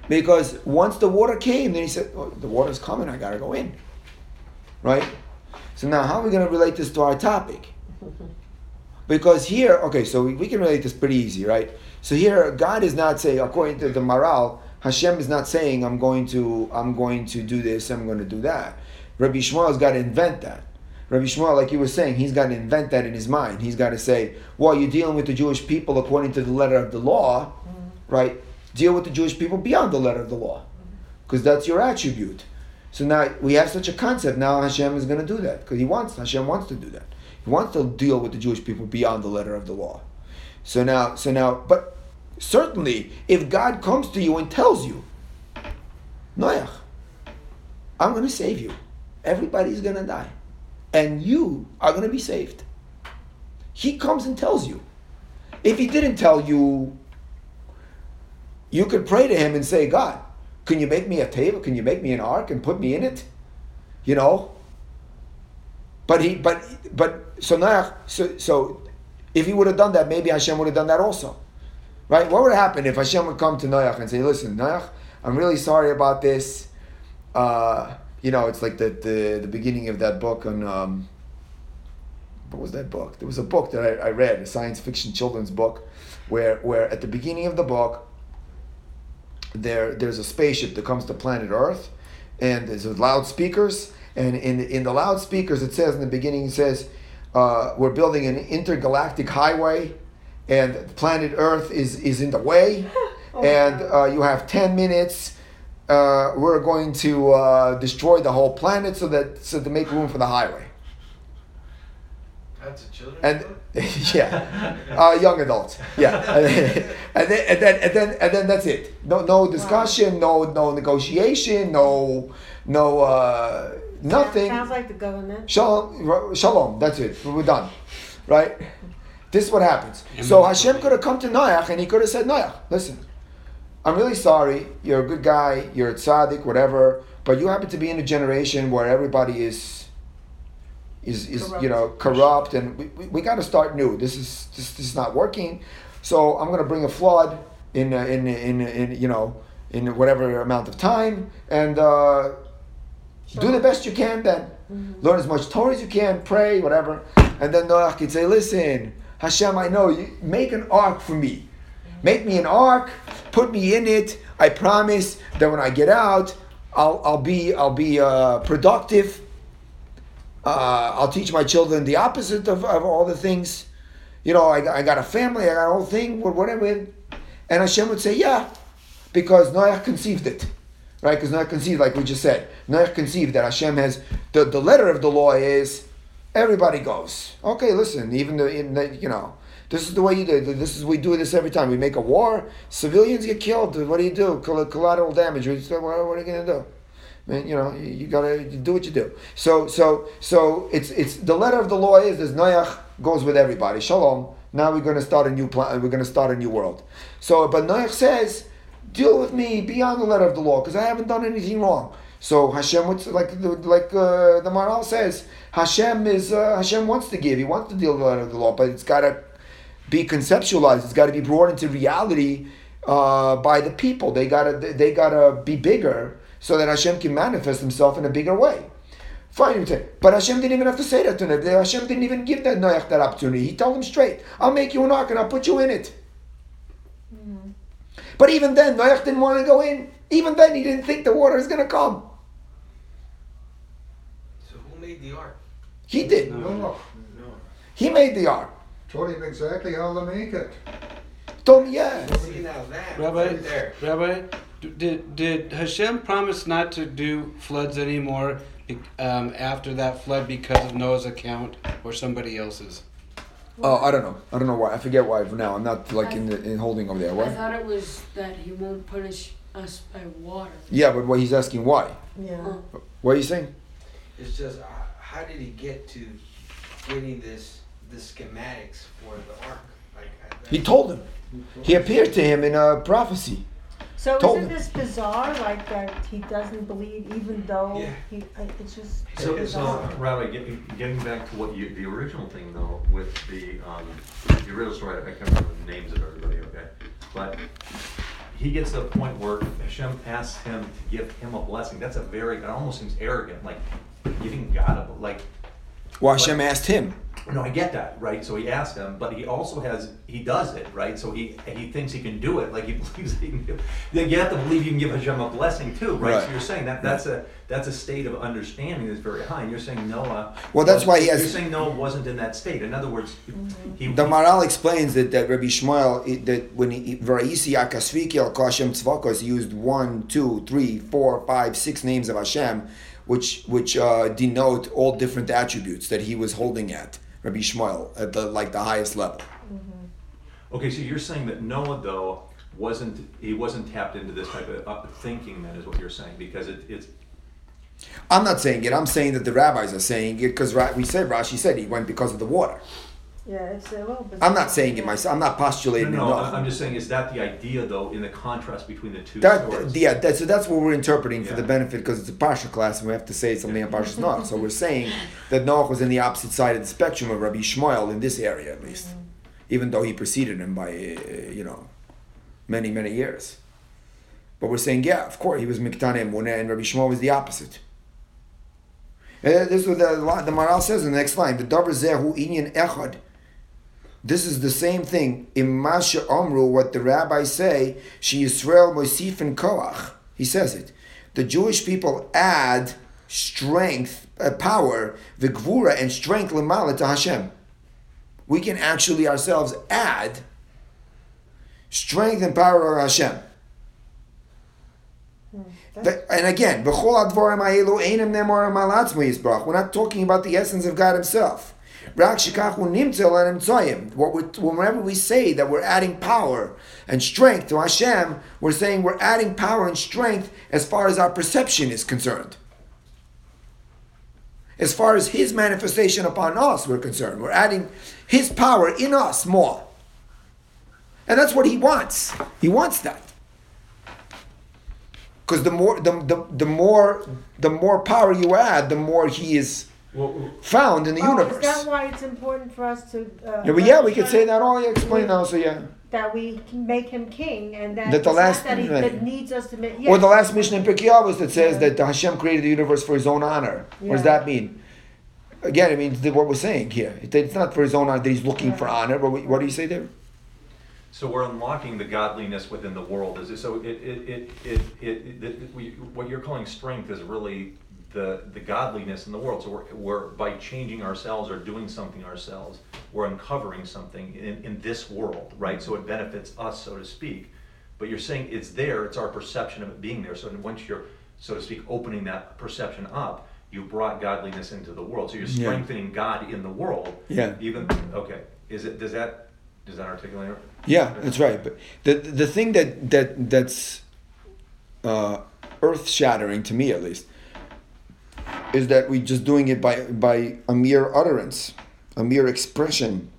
Because once the water came, then he said, oh, "The water's coming. I gotta go in." Right. So now, how are we to relate this to our topic? Because here, okay, so we, we can relate this pretty easy, right? So here, God is not saying, according to the moral, Hashem is not saying, "I'm going to, I'm going to do this, I'm going to do that." Rabbi Shmuel's got to invent that. Rabbi Shmuel, like you were saying, he's got to invent that in his mind. He's got to say, "Well, you're dealing with the Jewish people according to the letter of the law, right? Deal with the Jewish people beyond the letter of the law, because that's your attribute." So now we have such a concept. Now Hashem is going to do that because He wants. Hashem wants to do that. He wants to deal with the Jewish people beyond the letter of the law. So now, so now, but certainly, if God comes to you and tells you, Noach, I'm going to save you. Everybody's going to die, and you are going to be saved. He comes and tells you. If He didn't tell you, you could pray to Him and say, God. Can you make me a table? Can you make me an ark and put me in it? You know. But he, but but so Noach, so so, if he would have done that, maybe Hashem would have done that also, right? What would happen if Hashem would come to Noach and say, "Listen, Noach, I'm really sorry about this." Uh, you know, it's like the, the the beginning of that book on um, what was that book? There was a book that I, I read, a science fiction children's book, where where at the beginning of the book, there there's a spaceship that comes to planet Earth, and there's loudspeakers, and in in the loudspeakers it says in the beginning it says, uh, we're building an intergalactic highway, and planet Earth is is in the way, Oh, and uh, you have ten minutes. Uh, we're going to uh, destroy the whole planet so that so to make room for the highway. That's a children's And book? yeah, uh, young adults. Yeah, and then, and then and then and then and then that's it. No no discussion. No no negotiation. No no uh, nothing. Sounds like the government. Shalom, shalom. That's it. We're done, right? This is what happens. So Hashem could have come to Noach and he could have said, Noach, listen, I'm really sorry. You're a good guy. You're a tzaddik, whatever. But you happen to be in a generation where everybody is, is, is you know, corrupt, and we, we, we got to start new. This is this, this is not working. So I'm going to bring a flood in uh, in, in in you know in whatever amount of time and. Uh, do the best you can then. Learn as much Torah as you can, pray, whatever. And then Noach could say, listen, Hashem, I know, you make an ark for me. Make me an ark, put me in it. I promise that when I get out, I'll, I'll be, I'll be uh, productive. Uh, I'll teach my children the opposite of, of all the things. You know, I, I got a family, I got a whole thing, wha- whatever. And Hashem would say, yeah, because Noach conceived it right? Because Noach conceived, like we just said, Noach conceived that Hashem has the, the letter of the law is everybody goes. Okay, listen, even the, the you know, this is the way you do. it. This is we do this every time. We make a war, civilians get killed. What do you do? Collateral damage. What, are you gonna do? Mean, you know, you, gotta do what you do. So, so, so it's it's the letter of the law is there's Noach goes with everybody. Shalom. Now we're gonna start a new plan. We're gonna start a new world. So, but Noach says deal with me beyond the letter of the law because I haven't done anything wrong. So Hashem, what's like the like uh, the Maharal says, Hashem is uh, Hashem wants to give. He wants to deal with the letter of the law, but it's got to be conceptualized. It's got to be brought into reality uh, by the people. They gotta they gotta be bigger so that Hashem can manifest Himself in a bigger way. Fine, you say, but Hashem didn't even have to say that to him. Hashem didn't even give that Noach that opportunity. He told him straight, "I'll make you an ark and I'll put you in it." Hmm. But even then, Noach didn't want to go in. Even then, he didn't think the water is going to come. So who made the ark? He did. No. No, No. He made the ark. told him exactly how to make it. Told me, yeah. See now that Rabbi, right there. Rabbi, d- did did Hashem promise not to do floods anymore um, after that flood because of Noah's account or somebody else's? Oh, I don't know. I don't know why. I forget why for now. I'm not like in the, in holding over there. I thought it was that he won't punish us by water. Yeah, but what he's asking why? Yeah. What are you saying? It's just uh, how did he get to getting this the schematics for the ark? Like I, He told him. He appeared to him in a prophecy. So Told isn't him. this bizarre? Like that he doesn't believe, even though Yeah. he. I- It's just So, so, bizarre. Rabbi, getting, getting back to what you, the original thing though, with the, um, the original story, I can't remember the names of everybody, okay? But he gets to a point where Hashem asks him to give him a blessing. That's a very, it almost seems arrogant, like giving God a, like, Well, Hashem asked him. No, I get that, right? So he asked him, but he also has, he does it, right? So he, he thinks he can do it, like he believes he can do it. Then you have to believe you can give Hashem a blessing too, right? Right. So you're saying that, that's a, that's a state of understanding that's very high, and you're saying Noah. Well, that's why he has- You're saying Noah wasn't in that state. In other words, he. The Maharal explains that, that Rabbi Shmuel, that when he, Varaisi Akasriel Kah Hashem Tzvakos, used one, two, three, four, five, six names of Hashem, which, which uh, denote all different attributes that he was holding at, Rabbi Shmuel, at the, like the highest level. Mm-hmm. Okay, so you're saying that Noah though wasn't, he wasn't tapped into this type of thinking then is what you're saying, because it, it's, I'm not saying it. I'm saying that the rabbis are saying it because we said Rashi said he went because of the water. Yeah, it's a little. I'm not saying it myself. I'm not postulating no, it. I- I'm just saying, is that the idea though, in the contrast between the two That, stories? yeah, that, so that's what we're interpreting for the benefit because it's a Parsha class and we have to say something on Parsha's Noach. So we're saying that Noach was in the opposite side of the spectrum of Rabbi Shmuel in this area at least, even though he preceded him by, uh, you know, many, many years. But we're saying, yeah, of course, he was Miktane Emunah and Rabbi Shmuel was the opposite. And this is what the, the Maharal says in the next line. The davar zehu inyan echad. This is the same thing. In Masha Omru, what the rabbis say, she Yisrael Mosif and Koach. He says it. The Jewish people add strength, uh, power, vigvura, and strength lemala to Hashem. We can actually ourselves add strength and power of Hashem. The- and again, "B'chol advarim ha'elu einem nemarim al atzmo yisbrach." We're not talking about the essence of God Himself. Whenever we say that we're adding power and strength to Hashem, we're saying we're adding power and strength as far as our perception is concerned. As far as His manifestation upon us, we're concerned. We're adding His power in us more. And that's what He wants. He wants that because the more the, the, the more the more power you add, the more he is Well, found in the Oh, universe. Is that why it's important for us to? Uh, yeah, but yeah, we could say that all. Yeah, explain now. So yeah, That we can make him king, and that, That the last- that he right. that needs us to make. or the last mishnah in Pirkei Avos that says Yeah. that Hashem created the universe for His own honor. What does that mean? Again, it means that what we're saying here. It's not for His own honor that He's looking for honor. But what- what do you say there? So we're unlocking the godliness within the world. Is it, so it, it, it, it, it, it, we, what you're calling strength is really the, the godliness in the world. So we're, we're, by changing ourselves or doing something ourselves, we're uncovering something in, in this world, right? So it benefits us, so to speak. But you're saying it's there, it's our perception of it being there. So once you're, so to speak, opening that perception up, you brought godliness into the world. So you're Yeah. strengthening God in the world. Yeah. Even, okay, is it, does that, does that articulate it? Yeah, that's right. But the the thing that that that's uh, earth shattering to me, at least, is that we're just doing it by by a mere utterance, a mere expression,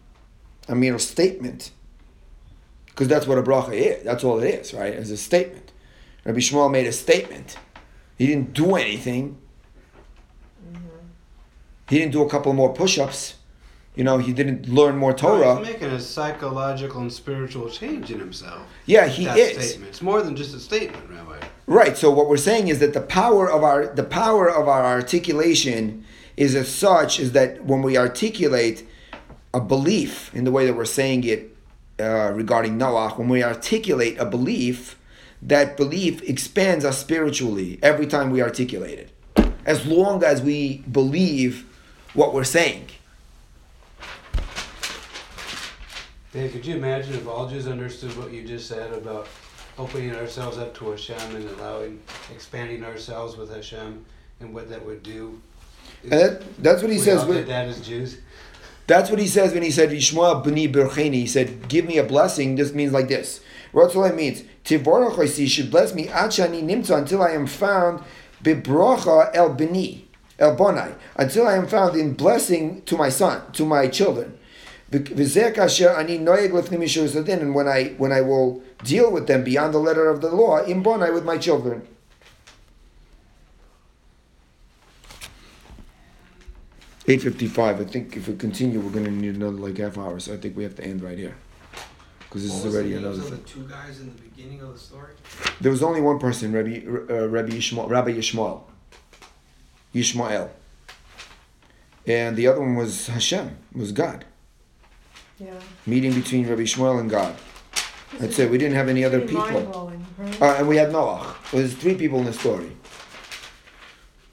a mere statement. Because that's what a bracha is. That's all it is, right? It's a statement. Rabbi Shmuel made a statement. He didn't do anything. Mm-hmm. He didn't do a couple more push-ups. You know, he didn't learn more Torah. He's making a psychological and spiritual change in himself. Yeah, he is. Statement. It's more than just a statement, Rabbi. Right. So what we're saying is that the power of our the power of our articulation is as such is that when we articulate a belief in the way that we're saying it uh, regarding Noah, when we articulate a belief, that belief expands us spiritually every time we articulate it, as long as we believe what we're saying. Dave, could you imagine if all Jews understood what you just said about opening ourselves up to Hashem and allowing, expanding ourselves with Hashem and what that would do? And that, that's what he we says. all did that as Jews. That's what he says when he said Yishmael b'ni bircheni. He said, "Give me a blessing." This means like this. Ratzalai means Tivorach Oisi should bless me ad shani nimtza until I am found bibrocha el b'ni el bonai until I am found in blessing to my son to my children. And when I when I will deal with them beyond the letter of the law in bonai with my children. Eight fifty-five. I think if we continue, we're going to need another like half hour. So I think we have to end right here because this What is already another thing. the two guys in the beginning of the story? There was only one person, Rabbi uh, Rabbi Yishmael, Rabbi Yishmael, Yishmael, and the other one was Hashem, was God. Yeah. Meeting between Rabbi Shmuel and God. That's it. We didn't have any other people. right? Uh, and we had Noah. There's three people in the story.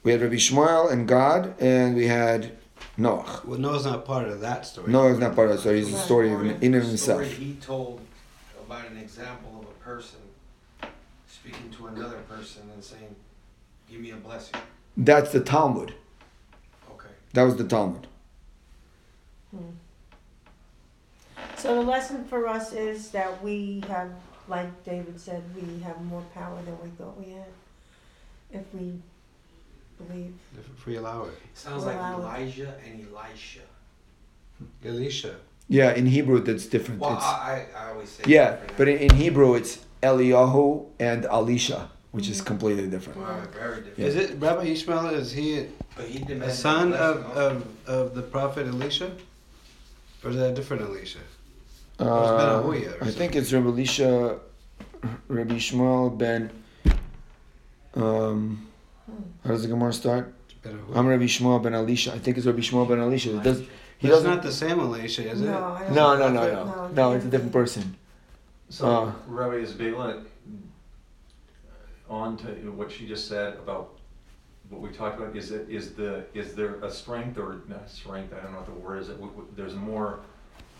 We had Rabbi Shmuel and God, and we had Noah. Well, Noah's not part of that story. Noah is not part of the story. He's a story of, in and The himself. Story he told about an example of a person speaking to another person and saying, "Give me a blessing." That's the Talmud. Okay. That was the Talmud. So the lesson for us is that we have, like David said, we have more power than we thought we had. If we believe. If we allow it. Sounds Well, like I would- Elijah and Elisha. Elisha. Yeah, in Hebrew that's different. Well, It's, I, I, I always say yeah, but in, in Hebrew it's Eliyahu and Alisha, which is mm-hmm. completely different. Wow, very different. Is it Rabbi Ishmael? Is he he a son of, of, of the prophet Elisha? Or is that a different Elisha? Uh, I think it's Rabbi Elisha, Rabbi Shmuel ben. Um, how does the Gemara start? I'm Rabbi Shmuel ben Elisha. I think it's Rabbi Shmuel ben Elisha. It does, he That's doesn't. not the same Elisha, is it? No, no, no, no, no, no. It's a different person. So, Uh. Rabbi Isbela, on to what she just said about what we talked about, is it, is the, is there a strength or, not strength, I don't know what the word is, that we- we- there's more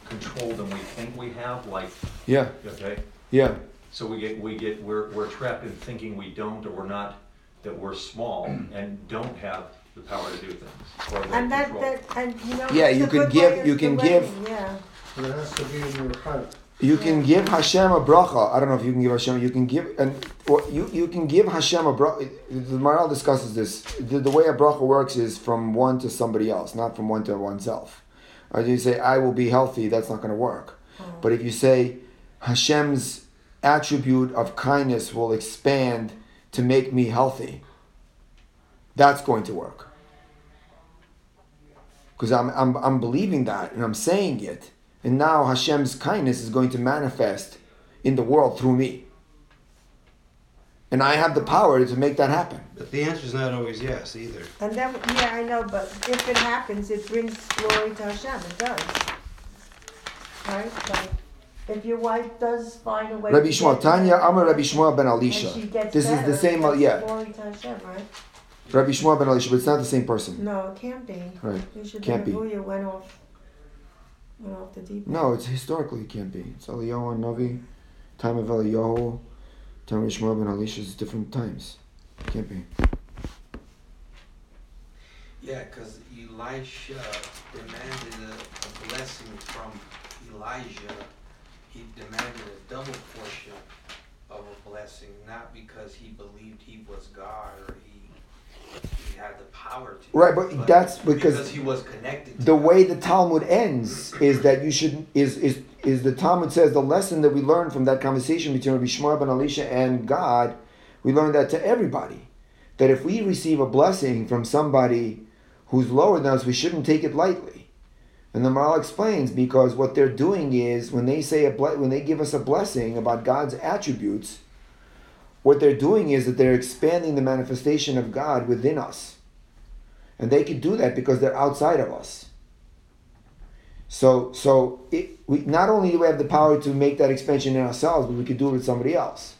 control than we think we have, like, Yeah, okay? yeah. So we get, we get, we're, we're trapped in thinking we don't, or we're not, that we're small and don't have the power to do things, or the And that, control. that, and you know. Yeah, it's you a can good give- way you can the give- writing, Yeah, But it has to be in your heart. You can give Hashem a bracha. I don't know if you can give Hashem. You can give and what you you can give Hashem a bracha. The Maharal discusses this. The, the way a bracha works is from one to somebody else, not from one to oneself. Or you say, "I will be healthy." That's not going to work. Hmm. But if you say, Hashem's attribute of kindness will expand to make me healthy, that's going to work. Because I'm, I'm, I'm believing that and I'm saying it. And now Hashem's kindness is going to manifest in the world through me. And I have the power to make that happen. But the answer is not always yes either. and then, yeah, I know, but if it happens, it brings glory to Hashem, it does. Right, like, if your wife does find a way. Rabbi to Shmuel, Tanya, better, I'm a Rabbi Shmuel ben and Elisha. she gets This is the same, uh, that's yeah. Glory to Hashem, right? Rabbi Shmuel ben Elisha, but it's not the same person. No, it can't be. Right. You should Can't be. Nebuchadnezzar went off, went off the deep. end. No, it's historically it can't be. It's Eliyahu and Navi, time of Eliyahu, of Shmuel ben Elisha is different times. Can't be. Yeah, because Elisha demanded a, a blessing from Elijah. He demanded a double portion of a blessing, not because he believed he was God or he power to. Right, but that's because- because he was connected. To the God. way the Talmud ends is that you should is is is the Talmud says the lesson that we learned from that conversation between Rabbi Shmuel ben Elisha and God, we learned that to everybody, that if we receive a blessing from somebody who's lower than us, we shouldn't take it lightly. And the Maharal explains because what they're doing is when they say a ble- when they give us a blessing about God's attributes, what they're doing is that they're expanding the manifestation of God within us. And they can do that because they're outside of us. So, so it, we not only do we have the power to make that expansion in ourselves, but we could do it with somebody else.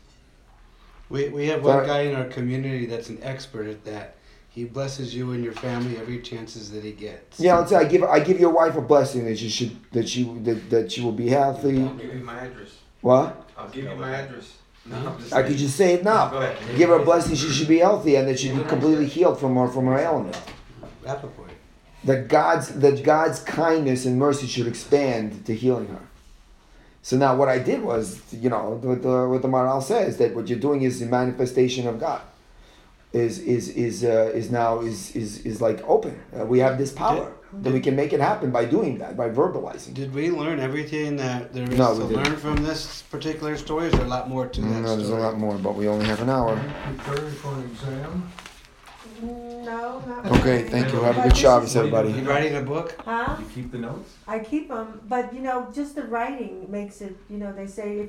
We, we have one guy in our community that's an expert at that. He blesses you and your family every chances that he gets. Yeah, let's say I give I give your wife a blessing that she should that she that, that she will be healthy. I'll give you my address. What? I'll give you my address. No, I'm just I could just say it now. Give her a blessing she should be healthy and that she'd be completely healed from her from her ailment. Rappaport. That God's that God's kindness and mercy should expand to healing her. So now what I did was, you know, what the what the Maharal says that what you're doing is the manifestation of God. Is is is uh, is now is is is like open. Uh, we have this power that we can make it happen by doing that by verbalizing. Did we learn everything that there is No, to didn't. learn from this particular story? Is there a lot more to that No, there's a lot more, but we only have an hour. Preparing for an exam. No, not Okay, really. thank you. Have a good this Shabbos, everybody. You writing a book? Huh? You keep the notes? I keep them, but you know, just the writing makes it. You know, they say if